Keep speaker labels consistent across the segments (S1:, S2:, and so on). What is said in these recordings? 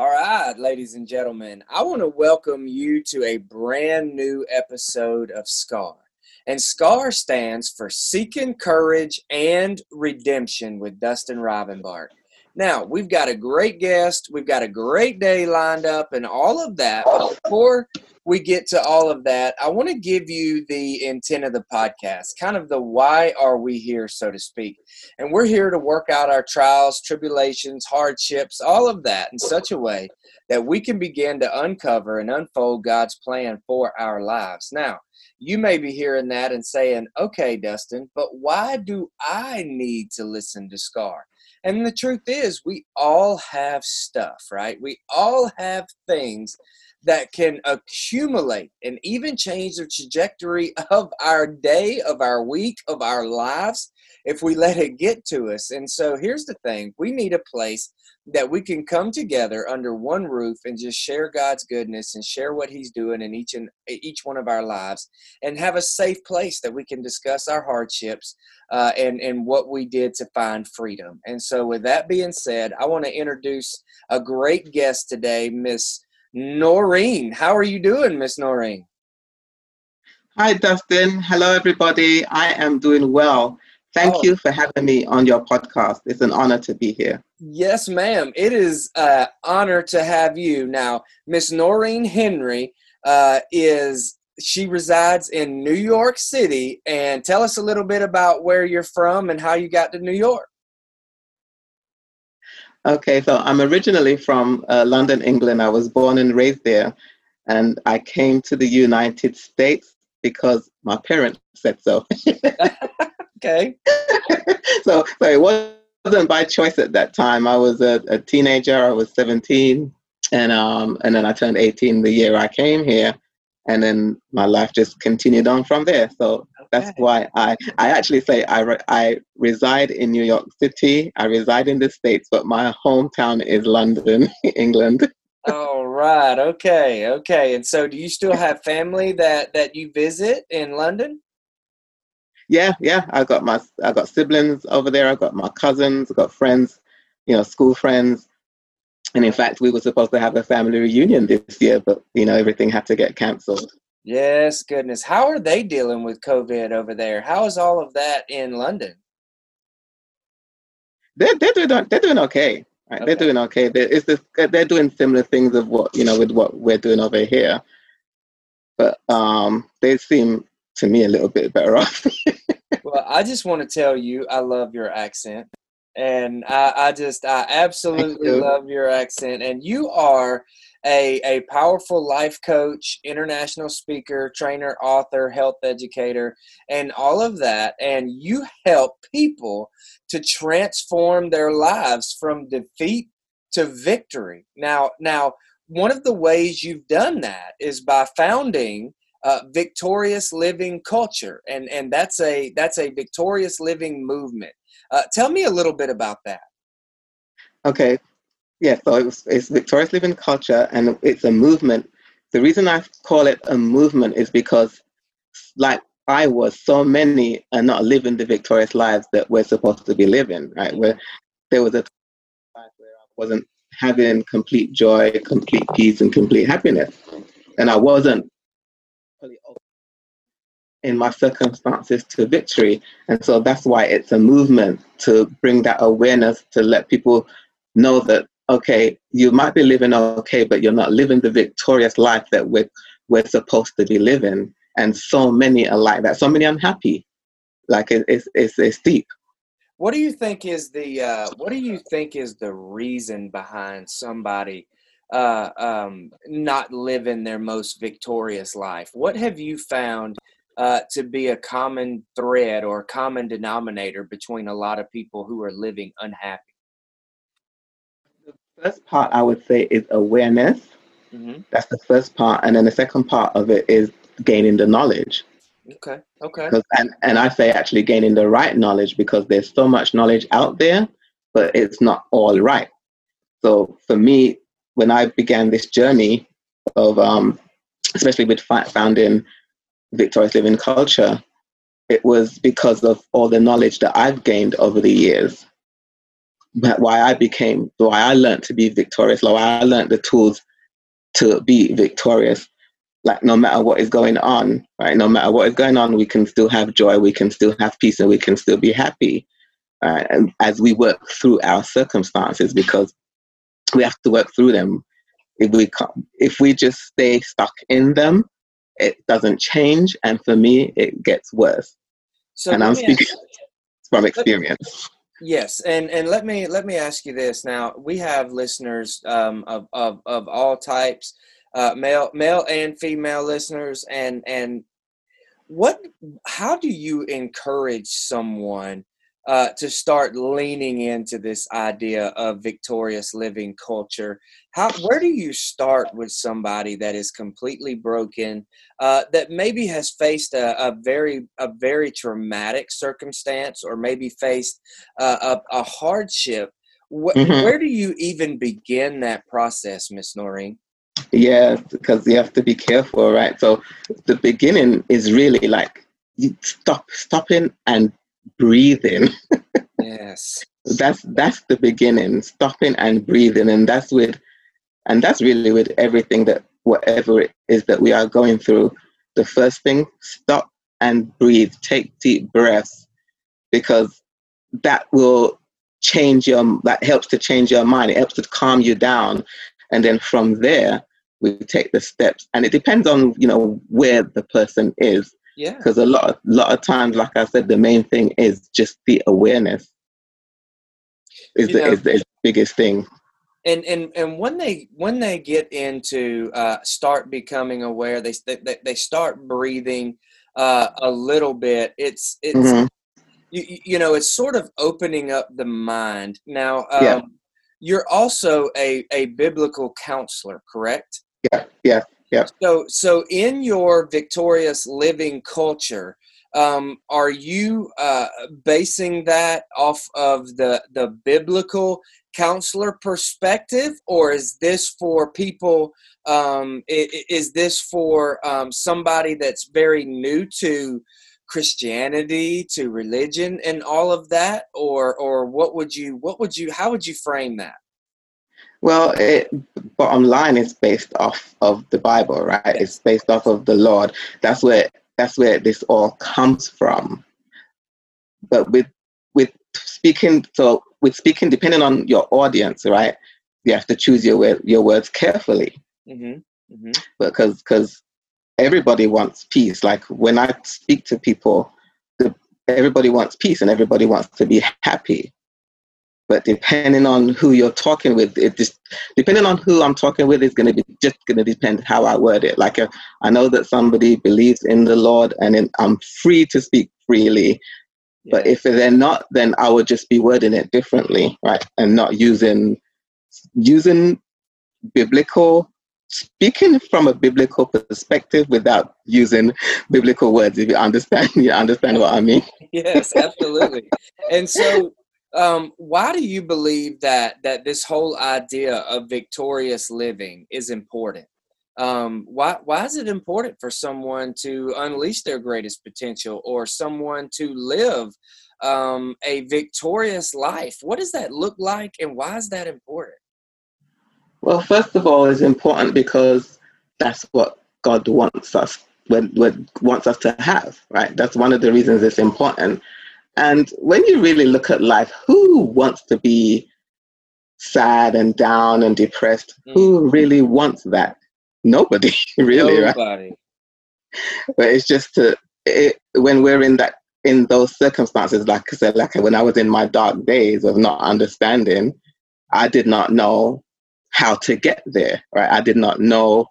S1: All right, ladies and gentlemen, I want to welcome you to a brand new episode of SCAR. And SCAR stands for Seeking Courage and Redemption with Dustin Rivenbark. Now, we've got a great guest, we've got a great day lined up, and all of that. But before we get to all of that, I want to give you the intent of the podcast, kind of the why are we here, so to speak. And we're here to work out our trials, tribulations, hardships, all of that in such a way that we can begin to uncover and unfold God's plan for our lives. Now, you may be hearing that and saying, okay, Dustin, but why do I need to listen to Scar? And the truth is, we all have stuff, right? We all have things that can accumulate and even change the trajectory of our day, of our week, of our lives if we let it get to us. And so here's the thing we need a place that we can come together under one roof and just share God's goodness and share what He's doing in each and each one of our lives, and have a safe place that we can discuss our hardships uh, and and what we did to find freedom. And so, with that being said, I want to introduce a great guest today, Miss Noreen. How are you doing, Miss Noreen?
S2: Hi, Dustin. Hello, everybody. I am doing well. Thank oh. you for having me on your podcast. It's an honor to be here.
S1: Yes, ma'am. It is an honor to have you. Now, Miss Noreen Henry uh, is she resides in New York City, and tell us a little bit about where you're from and how you got to New York.
S2: Okay, so I'm originally from uh, London, England. I was born and raised there, and I came to the United States because my parents said so.
S1: okay.
S2: so, so it wasn't by choice at that time. I was a, a teenager. I was 17, and um, and then I turned 18 the year I came here, and then my life just continued on from there. So okay. that's why I I actually say I re- I reside in New York City. I reside in the states, but my hometown is London, England.
S1: All right. Okay. Okay. And so, do you still have family that that you visit in London?
S2: Yeah, yeah. I got my I got siblings over there. I got my cousins. I got friends, you know, school friends. And in fact, we were supposed to have a family reunion this year, but you know, everything had to get cancelled.
S1: Yes, goodness. How are they dealing with COVID over there? How is all of that in London?
S2: They're they're doing they're doing okay. Right? Okay. They're doing okay. They're, it's just, they're doing similar things of what you know with what we're doing over here, but um, they seem to me a little bit better off.
S1: well, I just want to tell you, I love your accent. And I, I just, I absolutely you. love your accent. And you are a, a powerful life coach, international speaker, trainer, author, health educator, and all of that. And you help people to transform their lives from defeat to victory. Now, now, one of the ways you've done that is by founding uh, victorious living culture, and and that's a that's a victorious living movement. Uh, tell me a little bit about that.
S2: Okay, yeah. So it's victorious living culture, and it's a movement. The reason I call it a movement is because, like I was, so many are not living the victorious lives that we're supposed to be living. Right, where there was a time where I wasn't having complete joy, complete peace, and complete happiness, and I wasn't in my circumstances to victory. And so that's why it's a movement to bring that awareness to let people know that, okay, you might be living okay, but you're not living the victorious life that we're, we're supposed to be living. And so many are like that, so many unhappy. Like it, it's, it's, it's deep.
S1: What do you think is the uh, what do you think is the reason behind somebody uh, um, not living their most victorious life? What have you found uh, to be a common thread or a common denominator between a lot of people who are living unhappy?
S2: The first part I would say is awareness. Mm-hmm. That's the first part, and then the second part of it is gaining the knowledge.
S1: Okay. Okay.
S2: And and I say actually gaining the right knowledge because there's so much knowledge out there, but it's not all right. So for me, when I began this journey of, um, especially with founding Victorious Living Culture, it was because of all the knowledge that I've gained over the years. why I became, why I learned to be victorious, why I learned the tools to be victorious. Like no matter what is going on, right? No matter what is going on, we can still have joy, we can still have peace, and we can still be happy. Uh, and as we work through our circumstances, because we have to work through them. If we if we just stay stuck in them, it doesn't change, and for me, it gets worse. So and I'm speaking from experience.
S1: Yes, and and let me let me ask you this. Now we have listeners um, of, of of all types, uh, male male and female listeners, and and what how do you encourage someone uh, to start leaning into this idea of victorious living culture. How where do you start with somebody that is completely broken uh, that maybe has faced a, a, very a very traumatic circumstance or maybe faced a, a, hardship? Wh- mm-hmm. where do you even begin that process miss noreen?
S2: Yeah because you have to be careful right? So the beginning is really like you stop stopping and breathing.
S1: Yes.
S2: That's that's the beginning stopping and breathing and that's with and that's really with everything that whatever it is that we are going through. The first thing stop and breathe. Take deep breaths because that will change your that helps to change your mind. It helps to calm you down. And then from there we take the steps. And it depends on you know where the person is
S1: yeah.
S2: Because a lot of, lot of times like i said the main thing is just the awareness is the, know, is the, is the biggest thing.
S1: And and and when they when they get into uh, start becoming aware they they, they start breathing uh, a little bit it's it's mm-hmm. you, you know it's sort of opening up the mind. Now um, yeah. you're also a a biblical counselor correct?
S2: Yeah yeah yeah
S1: so so in your victorious living culture um, are you uh, basing that off of the the biblical counselor perspective, or is this for people? Um, is this for um, somebody that's very new to Christianity, to religion, and all of that, or or what would you what would you how would you frame that?
S2: Well, it, bottom line is based off of the Bible, right? It's based off of the Lord. That's where that's where this all comes from. But with with speaking, so with speaking, depending on your audience, right? You have to choose your your words carefully. Mm-hmm. Mm-hmm. Because because everybody wants peace. Like when I speak to people, the, everybody wants peace and everybody wants to be happy. But depending on who you're talking with, it just depending on who I'm talking with is going to be just going to depend how I word it. Like uh, I know that somebody believes in the Lord, and in, I'm free to speak freely. Yeah. But if they're not, then I would just be wording it differently, right? And not using using biblical speaking from a biblical perspective without using biblical words if you understand you understand what i mean
S1: yes absolutely and so um, why do you believe that that this whole idea of victorious living is important? Um, why why is it important for someone to unleash their greatest potential or someone to live um, a victorious life? What does that look like, and why is that important?
S2: Well, first of all, it's important because that's what God wants us what, what wants us to have, right? That's one of the reasons it's important. And when you really look at life, who wants to be sad and down and depressed? Mm. Who really wants that? Nobody, really, Nobody. right? But it's just to it, when we're in that in those circumstances, like I said, like when I was in my dark days of not understanding, I did not know how to get there. Right? I did not know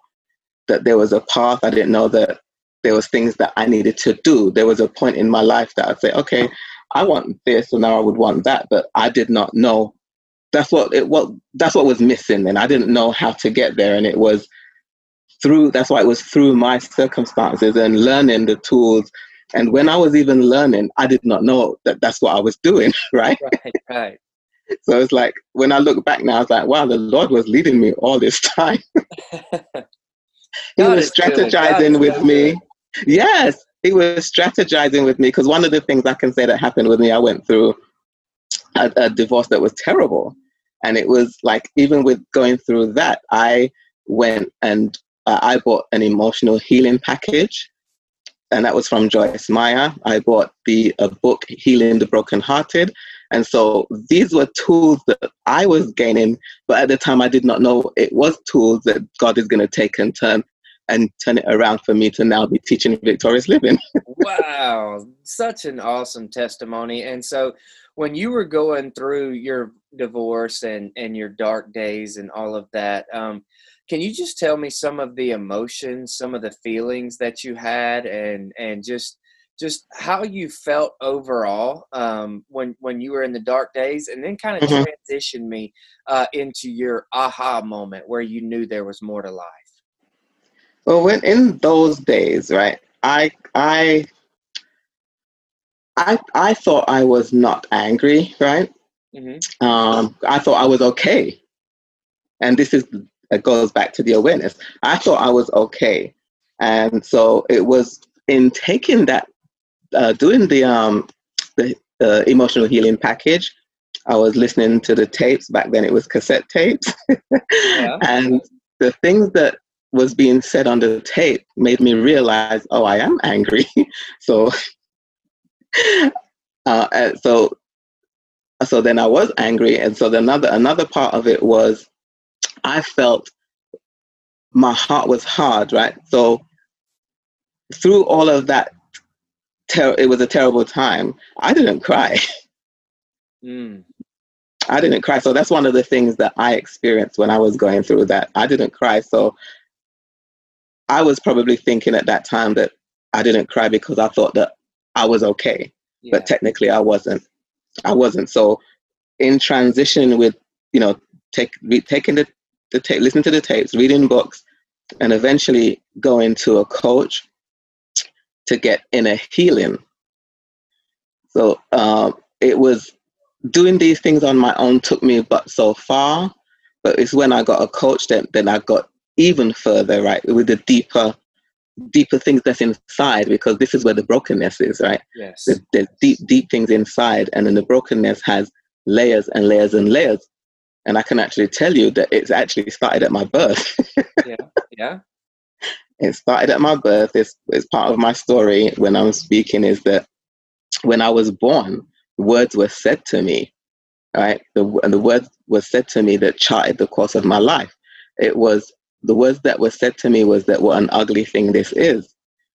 S2: that there was a path. I didn't know that there was things that I needed to do. There was a point in my life that I'd say, okay, I want this, and now I would want that, but I did not know. That's what it what that's what was missing, and I didn't know how to get there. And it was through that's why it was through my circumstances and learning the tools. And when I was even learning, I did not know that that's what I was doing. Right.
S1: Right. Right.
S2: So it's like when I look back now, I was like, wow, the Lord was leading me all this time. he was strategizing with me. Yes, he was strategizing with me because one of the things I can say that happened with me, I went through a, a divorce that was terrible. And it was like, even with going through that, I went and uh, I bought an emotional healing package. And that was from Joyce Meyer. I bought the book, Healing the Brokenhearted. And so these were tools that I was gaining, but at the time I did not know it was tools that God is going to take and turn and turn it around for me to now be teaching victorious living.
S1: wow, such an awesome testimony. And so when you were going through your divorce and and your dark days and all of that, um, can you just tell me some of the emotions, some of the feelings that you had, and and just just how you felt overall um, when when you were in the dark days, and then kind of mm-hmm. transition me uh, into your aha moment where you knew there was more to life.
S2: Well, when in those days, right, I I I I thought I was not angry, right? Mm-hmm. Um, I thought I was okay, and this is it goes back to the awareness. I thought I was okay, and so it was in taking that, uh, doing the um the uh, emotional healing package. I was listening to the tapes back then. It was cassette tapes, yeah. and the things that was being said on the tape made me realize, oh, I am angry. so, uh, so, so then I was angry, and so another another part of it was, I felt my heart was hard, right? So, through all of that, ter- it was a terrible time. I didn't cry. Mm. I didn't cry. So that's one of the things that I experienced when I was going through that. I didn't cry. So I was probably thinking at that time that I didn't cry because I thought that I was okay, yeah. but technically I wasn't. I wasn't. So in transition with you know take re- taking the the tape, listening to the tapes, reading books, and eventually going to a coach to get inner healing. So um, it was doing these things on my own took me but so far, but it's when I got a coach that then I got even further, right, with the deeper deeper things that's inside because this is where the brokenness is right?
S1: Yes.
S2: There's, there's, deep deep things inside and then the brokenness has layers and layers and layers. And i can actually tell you that it's actually started at my birth.
S1: Yeah yeah.
S2: It started at my birth. It's, it's part of my story when i'm speaking is that when i was born words were said to me right? The, and the words were said to me that charted the course of my life. It was the words that were said to me was that what an ugly thing this is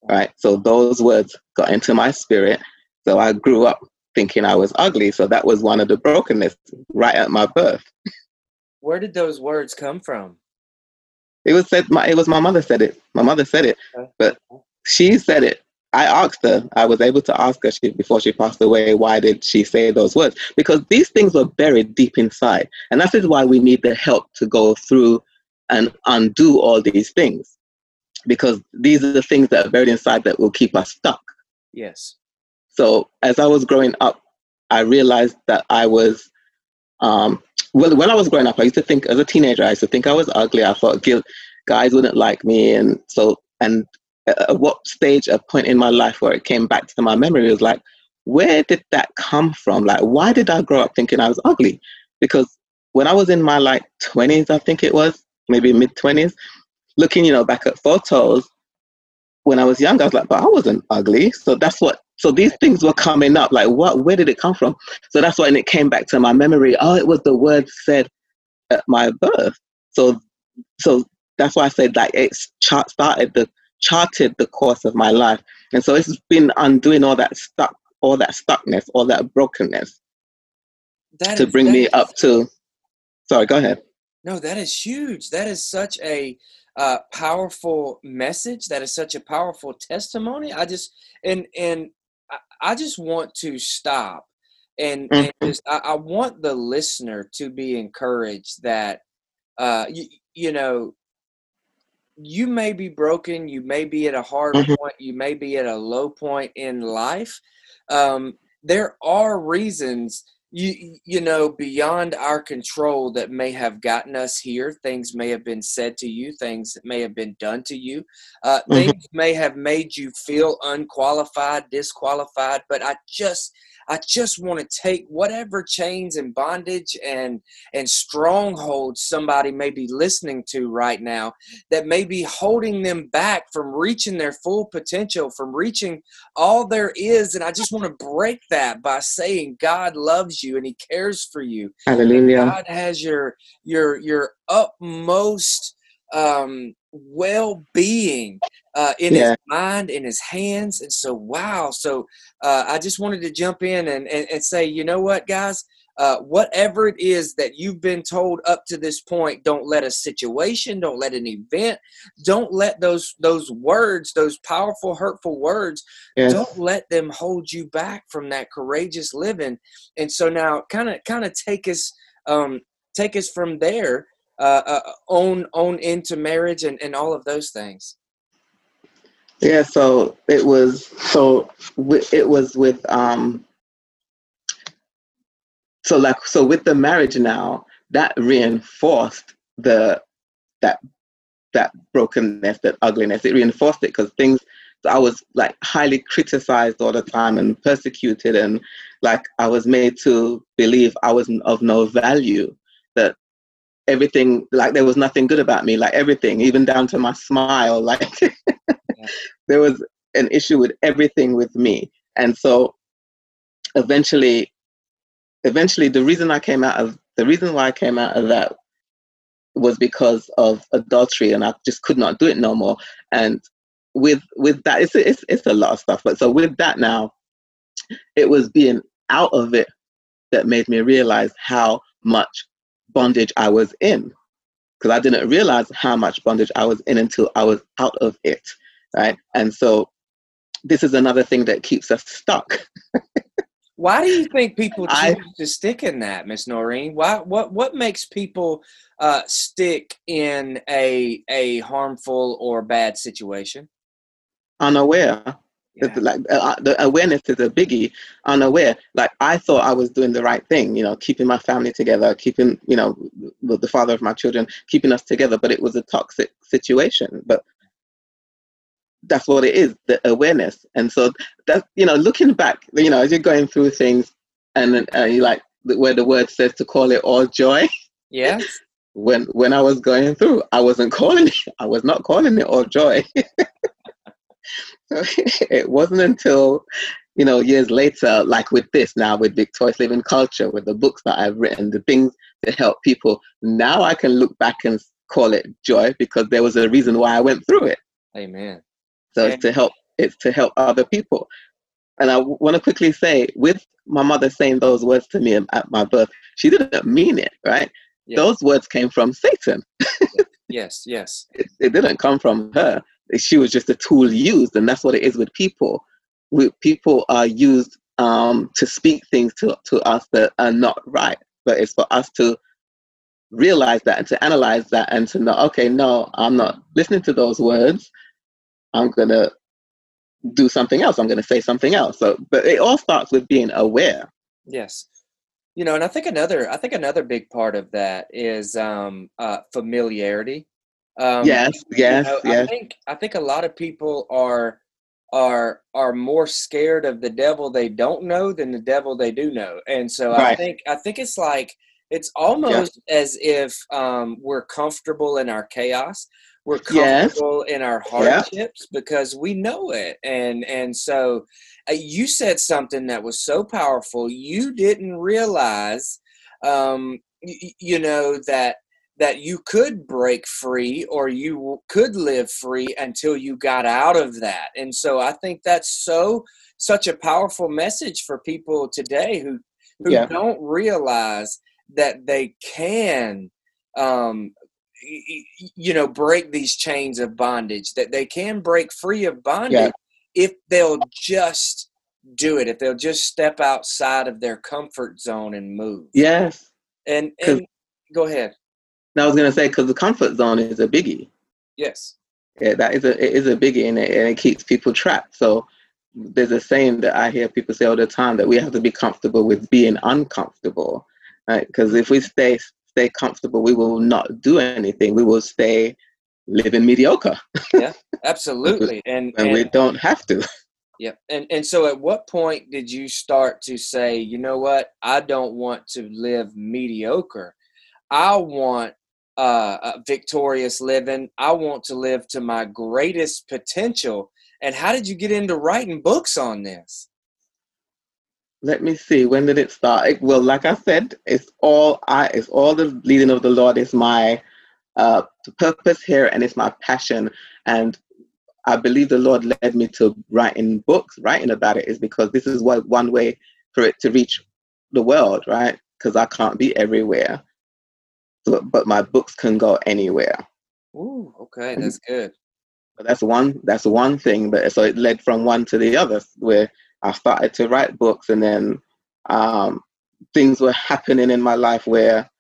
S2: right? So those words got into my spirit. So i grew up thinking i was ugly. So that was one of the brokenness right at my birth.
S1: Where did those words come from?
S2: It was said my it was my mother said it. My mother said it but she said it. I asked her i was able to ask her she, before she passed away why did she say those words? Because these things were buried deep inside. And that is why we need the help to go through and undo all these things because these are the things that are buried inside that will keep us stuck.
S1: Yes.
S2: So as I was growing up, I realized that I was, um, well, when I was growing up, I used to think as a teenager, I used to think I was ugly. I thought guys wouldn't like me. And so, and at what stage, a point in my life where it came back to my memory was like, where did that come from? Like, why did I grow up thinking I was ugly? Because when I was in my like 20s, I think it was, maybe mid 20s, looking, you know, back at photos when I was young, I was like, but I wasn't ugly. So that's what, so these things were coming up. Like, what, where did it come from? So that's when it came back to my memory. Oh, it was the word said at my birth. So, so that's why I said like it chart started the, charted the course of my life. And so it's been undoing all that stuck, all that stuckness, all that brokenness that to is, bring me is, up to, sorry, go ahead.
S1: No, that is huge. That is such a uh, powerful message. That is such a powerful testimony. I just and and I just want to stop and, and mm-hmm. just I, I, want the listener to be encouraged that uh, you, you know you may be broken, you may be at a hard mm-hmm. point, you may be at a low point in life. Um, there are reasons you you know beyond our control that may have gotten us here things may have been said to you things that may have been done to you uh, mm-hmm. things may have made you feel unqualified disqualified but i just I just want to take whatever chains and bondage and and strongholds somebody may be listening to right now that may be holding them back from reaching their full potential, from reaching all there is. And I just want to break that by saying God loves you and He cares for you.
S2: Hallelujah.
S1: God has your your your utmost um, well-being uh, in yeah. his mind in his hands and so wow so uh, i just wanted to jump in and, and, and say you know what guys uh, whatever it is that you've been told up to this point don't let a situation don't let an event don't let those those words those powerful hurtful words yes. don't let them hold you back from that courageous living and so now kind of kind of take us um take us from there uh, uh, own own into marriage and, and all of those things
S2: yeah so it was so it was with um so like so with the marriage now that reinforced the that that brokenness that ugliness it reinforced it because things i was like highly criticized all the time and persecuted and like i was made to believe i was of no value that everything like there was nothing good about me like everything even down to my smile like yeah. there was an issue with everything with me and so eventually eventually the reason i came out of the reason why i came out of that was because of adultery and i just could not do it no more and with with that it's it's, it's a lot of stuff but so with that now it was being out of it that made me realize how much bondage I was in because I didn't realize how much bondage I was in until I was out of it, right? And so this is another thing that keeps us stuck.
S1: Why do you think people choose I, to stick in that, Miss Noreen? Why? What? What makes people uh, stick in a a harmful or bad situation?
S2: Unaware. Yeah. Like uh, uh, the awareness is a biggie. Unaware, like I thought I was doing the right thing, you know, keeping my family together, keeping, you know, the, the father of my children, keeping us together. But it was a toxic situation. But that's what it is, the awareness. And so that, you know, looking back, you know, as you're going through things, and uh, you like where the word says to call it all joy.
S1: Yes.
S2: when when I was going through, I wasn't calling it. I was not calling it all joy. it wasn't until you know years later like with this now with victorious living culture with the books that i've written the things that help people now i can look back and call it joy because there was a reason why i went through it
S1: amen
S2: so it's to help it's to help other people. And i want to quickly say with my mother saying those words to me at my birth she didn't mean it right? Those words came from satan.
S1: Yes yes.
S2: It, it didn't come from her. She was just a tool used, and that's what it is with people. We, people are used um, to speak things to, to us that are not right, but it's for us to realize that and to analyze that and to know, okay, no, I'm not listening to those words. I'm gonna do something else. I'm gonna say something else. So, but it all starts with being aware.
S1: Yes, you know, and I think another, I think another big part of that is um, uh, familiarity.
S2: Um, yes, yes, you know, yes.
S1: I think I think a lot of people are are are more scared of the devil they don't know than the devil they do know, and so right. I think I think it's like it's almost yeah. as if um, we're comfortable in our chaos. We're comfortable yes. in our hardships yeah. because we know it, and and so uh, you said something that was so powerful. You didn't realize, um, y- you know that that you could break free or you could live free until you got out of that. And so I think that's so such a powerful message for people today who who yeah. don't realize that they can um you know break these chains of bondage that they can break free of bondage yeah. if they'll just do it if they'll just step outside of their comfort zone and move
S2: yes
S1: and and go ahead
S2: I was gonna say because the comfort zone is a biggie.
S1: Yes.
S2: Yeah, that is a it is a biggie, and it, and it keeps people trapped. So there's a saying that I hear people say all the time that we have to be comfortable with being uncomfortable, right? Because if we stay stay comfortable, we will not do anything. We will stay living mediocre.
S1: yeah, absolutely, and,
S2: and, and we don't have to.
S1: Yep. And and so at what point did you start to say, you know what, I don't want to live mediocre. I want uh, a victorious living. I want to live to my greatest potential. And how did you get into writing books on this?
S2: Let me see. When did it start? Well, like I said, it's all I. It's all the leading of the Lord is my uh, purpose here, and it's my passion. And I believe the Lord led me to writing books. Writing about it is because this is what one way for it to reach the world, right? Because I can't be everywhere, so, but my books can go anywhere.
S1: Ooh, okay, that's good.
S2: But that's one. That's one thing. But so it led from one to the other, where I started to write books, and then um, things were happening in my life where,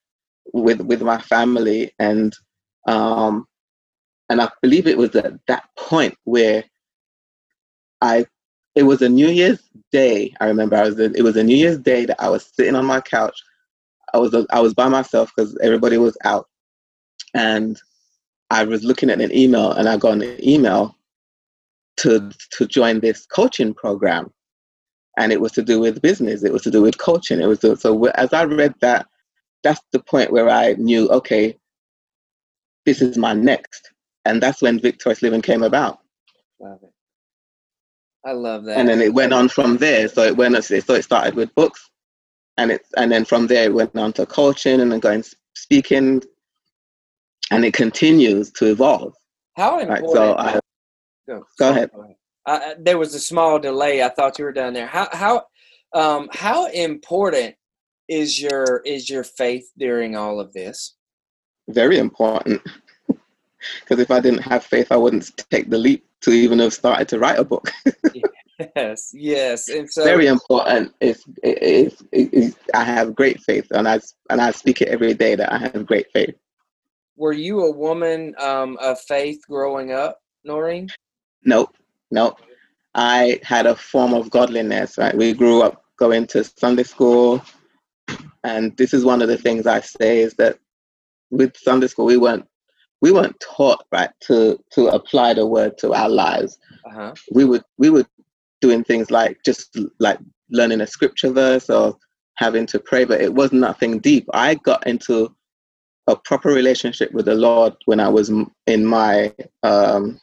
S2: with with my family, and um, and I believe it was at that point where I, it was a New Year's Day. I remember I was. It was a New Year's Day that I was sitting on my couch. I was I was by myself because everybody was out, and I was looking at an email, and I got an email to to join this coaching program, and it was to do with business. It was to do with coaching. It was to, so as I read that, that's the point where I knew, okay, this is my next and that's when Victorious Living came about.
S1: Love it. I love that.
S2: And then it went on from there. So it went. So it started with books, and it and then from there it went on to coaching and then going speaking, and it continues to evolve.
S1: How important? Right, so I,
S2: go, go ahead.
S1: Go ahead. Uh, there was a small delay. I thought you were done there. How how um, how important is your is your faith during all of this?
S2: Very important because if I didn't have faith, I wouldn't take the leap to even have started to write a book.
S1: yes, yes, and so
S2: very important. If, if, if, I have great faith, and I and I speak it every day that I have great faith.
S1: Were you a woman um, of faith growing up, Noreen?
S2: Nope, nope. I had a form of godliness. Right, we grew up going to Sunday school, and this is one of the things I say is that with Sunday school we weren't we weren't taught right to to apply the word to our lives. Uh-huh. We would we were doing things like just like learning a scripture verse or having to pray, but it was nothing deep. I got into a proper relationship with the Lord when I was in my um,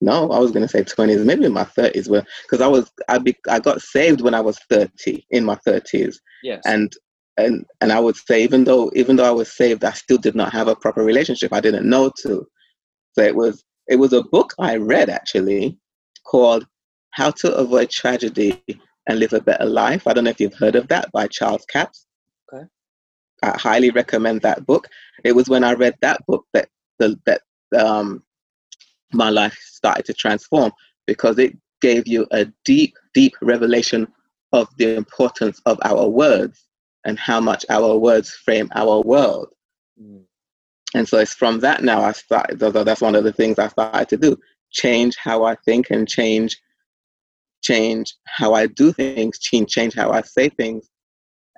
S2: no, I was going to say 20s, maybe in my 30s, because I was I be, I got saved when I was 30 in my 30s.
S1: Yes.
S2: And and and I would say even though even though I was saved, I still did not have a proper relationship. I didn't know to. So it was it was a book I read actually called How to Avoid Tragedy and Live a Better Life. I don't know if you've heard of that by Charles Capps.
S1: Okay.
S2: I highly recommend that book. It was when I read that book that the that um my life started to transform because it gave you a deep, deep revelation of the importance of our words and how much our words frame our world. Mm. And so it's from that now I started, that's one of the things I started to do, change how I think and change change how I do things, change, change how I say things.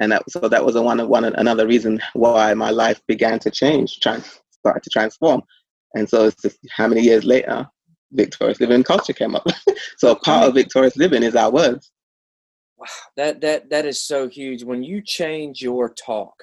S2: And that, so that was a one, of one another reason why my life began to change, trans, started to transform. And so it's just how many years later, victorious living culture came up. so part of victorious living is our words
S1: wow, that that that is so huge. When you change your talk,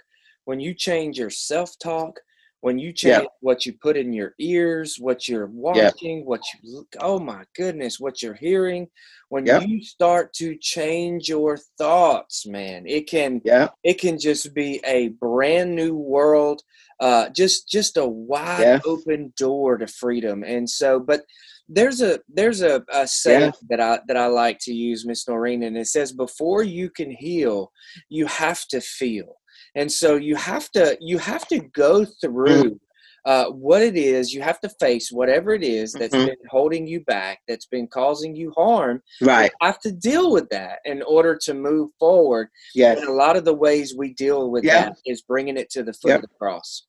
S1: when you change your self talk, when you change yeah. what you put in your ears, what you're watching, yeah. what you oh my goodness, what you're hearing, when yeah. you start to change your thoughts, man, it can
S2: yeah.
S1: it can just be a brand new world, uh, just just a wide open door to freedom. And so, but there's a there's a, a saying that I that I like to use, Miss Noreen, and it says before you can heal, you have to feel. And so you have to you have to go through mm. uh, what it is. You have to face whatever it is that's mm-hmm. been holding you back, that's been causing you harm.
S2: Right.
S1: You have to deal with that in order to move forward.
S2: Yes.
S1: And a lot of the ways we deal with yeah. that is bringing it to the foot yep. of the cross.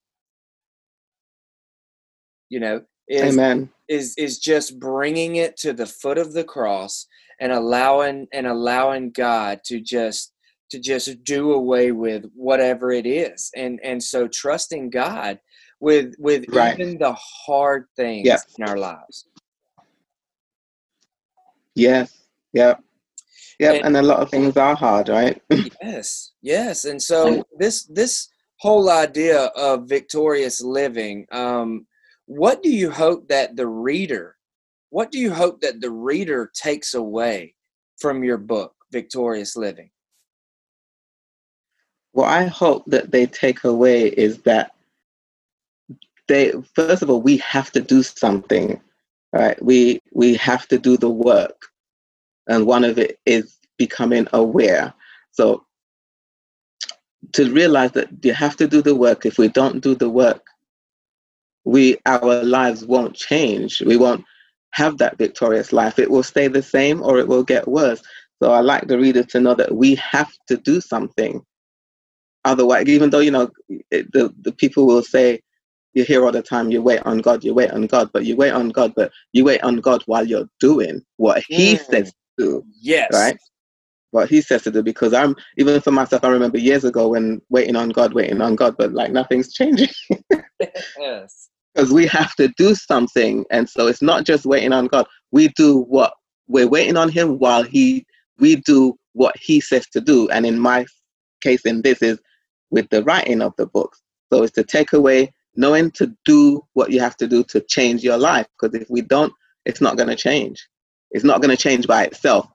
S1: You know, is,
S2: Amen.
S1: Is is just bringing it to the foot of the cross and allowing and allowing God to just to just do away with whatever it is and and so trusting god with with right. even the hard things yeah. in our lives
S2: Yes. Yep. Yep. And, and a lot of things are hard, right?
S1: yes. Yes. And so this this whole idea of victorious living, um, what do you hope that the reader, what do you hope that the reader takes away from your book, Victorious Living?
S2: What I hope that they take away is that they first of all we have to do something right? We we have to do the work. And one of it is becoming aware. So to realize that you have to do the work. If we don't do the work we our lives won't change. We won't have that victorious life. It will stay the same or it will get worse. So i like the reader to know that we have to do something otherwise even though you know it, the, the people will say you hear all the time you wait on god you wait on god but you wait on god but you wait on god while you're doing what he mm. says to do
S1: yes.
S2: right? What he says to do because i'm even for myself i remember years ago when waiting on god waiting on god but like nothing's changing. Yes. Because we have to do something and so it's not just waiting on god. We do what we're waiting on him while he we do what he says to do. And in my case in this is with the writing of the books so it's to take away knowing to do what you have to do to change your life. Because if we don't, it's not going to change. It's not going to change by itself.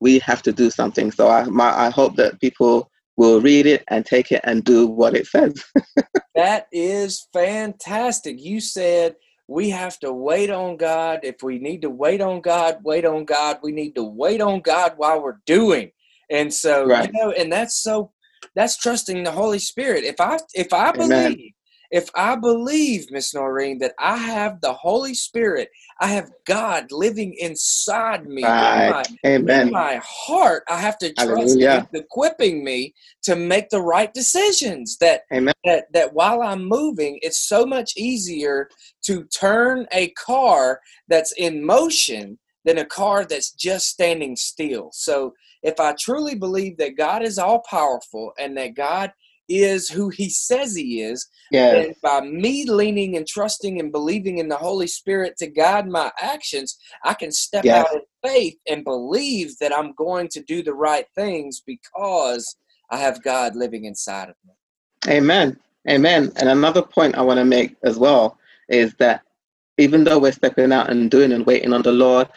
S2: We have to do something. So I, my, I hope that people will read it and take it and do what it says.
S1: that is fantastic. You said we have to wait on God. If we need to wait on God, wait on God. We need to wait on God while we're doing. And so, right. you know, and that's so that's trusting the Holy Spirit. If I if I believe if I believe, Miss Noreen, that I have the Holy Spirit, I have God living inside me,
S2: right. in,
S1: my, in my heart, I have to trust Him equipping me to make the right decisions. That, Amen. that that while I'm moving, it's so much easier to turn a car that's in motion than a car that's just standing still. So if I truly believe that God is all powerful and that God is who he says he is.
S2: Yes.
S1: And by me leaning and trusting and believing in the Holy Spirit to guide my actions, I can step yes. out in faith and believe that I'm going to do the right things because I have God living inside of me.
S2: Amen. Amen. And another point I want to make as well is that even though we're stepping out and doing and waiting on the Lord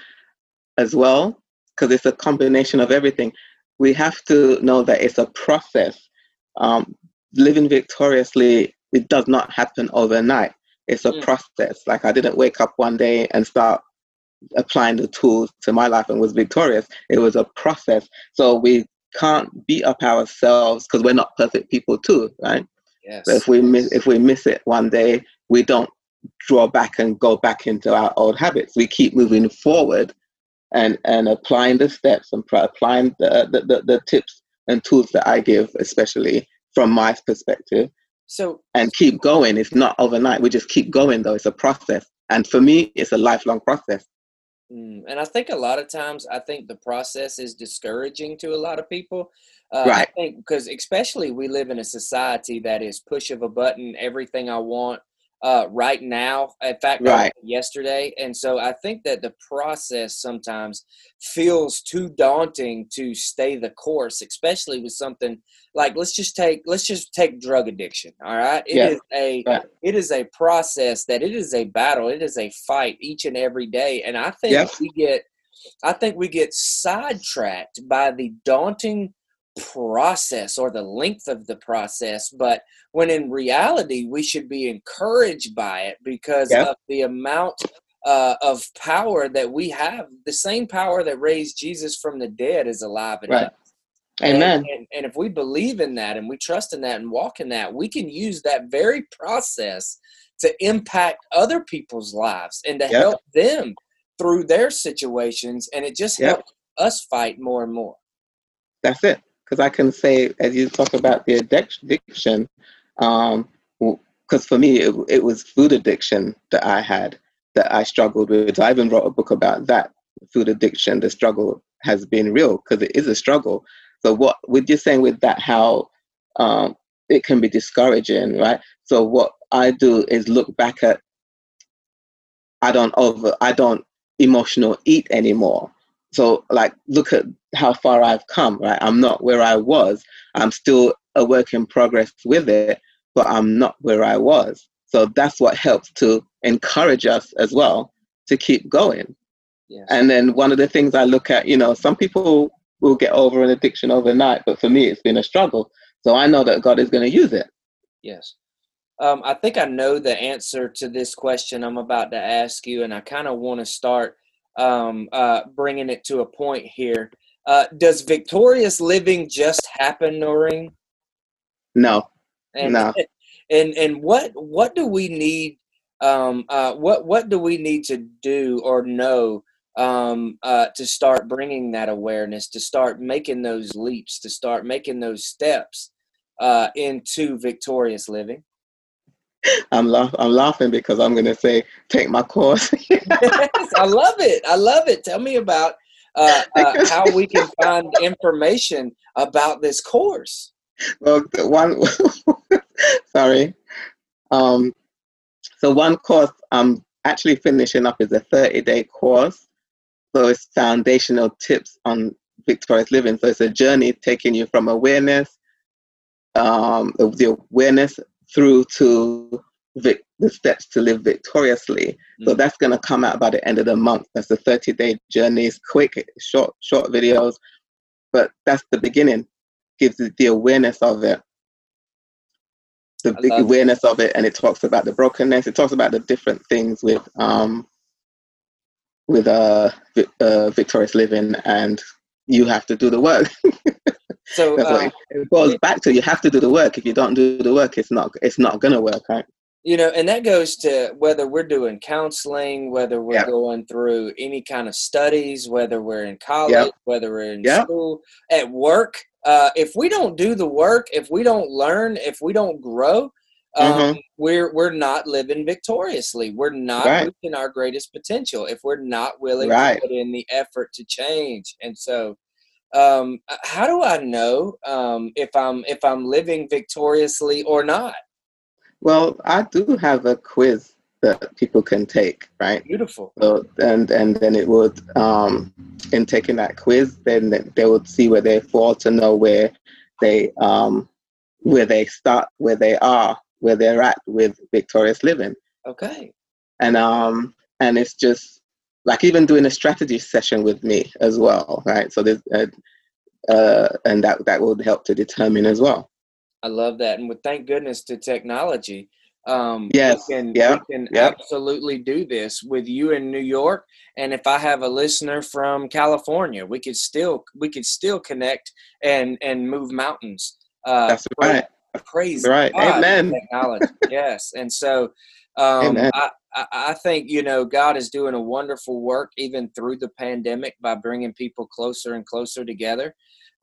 S2: as well, because it's a combination of everything, we have to know that it's a process um, living victoriously, it does not happen overnight. It's a mm. process. Like I didn't wake up one day and start applying the tools to my life and was victorious. It was a process. So we can't beat up ourselves because we're not perfect people too, right?
S1: Yes.
S2: So if we miss if we miss it one day, we don't draw back and go back into our old habits. We keep moving forward and and applying the steps and applying the, the, the, the tips and tools that I give, especially from my perspective.
S1: So
S2: and keep going. It's not overnight. We just keep going though. It's a process. And for me, it's a lifelong process.
S1: Mm, and I think a lot of times, I think the process is discouraging to a lot of people. Uh,
S2: right.
S1: I think because especially we live in a society that is push of a button, everything I want, uh, right now. In fact,
S2: right.
S1: yesterday, and so I think that the process sometimes feels too daunting to stay the course, especially with something like let's just take let's just take drug addiction. All right, it yeah. is a right. it is a process that it is a battle. It is a fight each and every day, and I think yep. we get. I think we get sidetracked by the daunting process or the length of the process, but when in reality we should be encouraged by it because yep. of the amount uh, of power that we have. The same power that raised Jesus from the dead is alive in
S2: right. us. Amen.
S1: And, and, and, if we believe in that and we trust in that and walk in that, we can use that very process to impact other people's lives and to yep. help them through their situations. And it just yep. helps us fight more and more.
S2: That's it because I can say, as you talk about the addiction, um, because for me, it, it was food addiction that I had that I struggled with. I even wrote a book about that food addiction. The struggle has been real because it is a struggle. So, what with you saying with that, how um, it can be discouraging, right? So, what I do is look back at I don't over I don't emotional eat anymore. So like look at how far I've come, right? I'm not where I was. I'm still a work in progress with it, but I'm not where I was. So that's what helps to encourage us as well to keep going. Yes. And then one of the things I look at, you know, some people will get over an addiction overnight, but for me, it's been a struggle. So I know that God is going to use it.
S1: Yes. Um, I think I know the answer to this question I'm about to ask you, and I kind of want to start um, uh, bringing it to a point here. Uh, does victorious living just happen, Noreen?
S2: No.
S1: And,
S2: no.
S1: And and what what do we need? Um, uh, what what do we need to do or know um, uh, to start bringing that awareness, to start making those leaps, to start making those steps uh, into victorious living?
S2: I'm laugh- I'm laughing because I'm going to say take my course.
S1: I love it. I love it. Tell me about uh, uh, how we can find information about this course.
S2: Well, one sorry. Um, so one course I'm actually finishing up is a 30 day course. So it's foundational tips on victorious living. So it's a journey taking you from awareness, um, the awareness through to vic- the steps to live victoriously. Mm. So that's going to come out by the end of the month. That's a 30 day journey. It's quick, short, short videos, but that's the beginning. Gives the awareness of it, the big awareness it. of it, and it talks about the brokenness. It talks about the different things with um with uh, uh victorious living, and you have to do the work. So uh, it goes back to you have to do the work. If you don't do the work, it's not it's not gonna work, right?
S1: You know, and that goes to whether we're doing counseling, whether we're yep. going through any kind of studies, whether we're in college, yep. whether we're in yep. school, at work. Uh, if we don't do the work, if we don't learn, if we don't grow, um, mm-hmm. we're we're not living victoriously. We're not right. reaching our greatest potential if we're not willing right. to put in the effort to change. And so, um, how do I know um, if I'm if I'm living victoriously or not?
S2: Well, I do have a quiz that people can take, right?
S1: Beautiful.
S2: So and and then it would um, in taking that quiz, then they would see where they fall to know where they um, where they start, where they are, where they're at with victorious living.
S1: Okay.
S2: And um and it's just like even doing a strategy session with me as well, right? So there's, uh, uh, and that that would help to determine as well.
S1: I love that, and with thank goodness to technology, um,
S2: yes,
S1: we can,
S2: yeah,
S1: we can yep. absolutely do this with you in New York. And if I have a listener from California, we could still we could still connect and and move mountains.
S2: Uh, That's right.
S1: Praise
S2: right. God, Amen.
S1: Technology. yes, and so um, I, I think you know God is doing a wonderful work even through the pandemic by bringing people closer and closer together.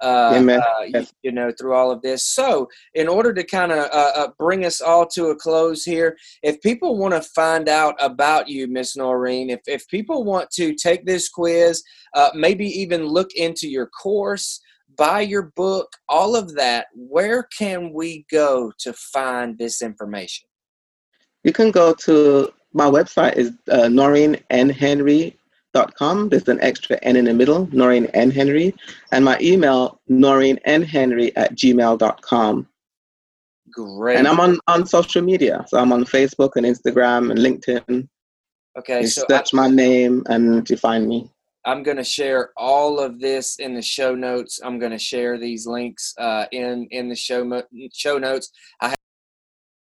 S1: Uh, Amen. Uh, you, you, know, through all of this. So, in order to kind of uh, uh, bring us all to a close here, if people want to find out about you, Miss Noreen, if if people want to take this quiz, uh, maybe even look into your course, buy your book, all of that, where can we go to find this information?
S2: You can go to my website is uh, noreennhenry.com. There's an extra N in the middle, Noreen N. Henry. And my email, noreennhenry at gmail.com.
S1: Great.
S2: And I'm on, on social media. So I'm on Facebook and Instagram and LinkedIn.
S1: Okay.
S2: You so search I, my name and you find me.
S1: I'm going to share all of this in the show notes. I'm going to share these links uh, in in the show mo- show notes. I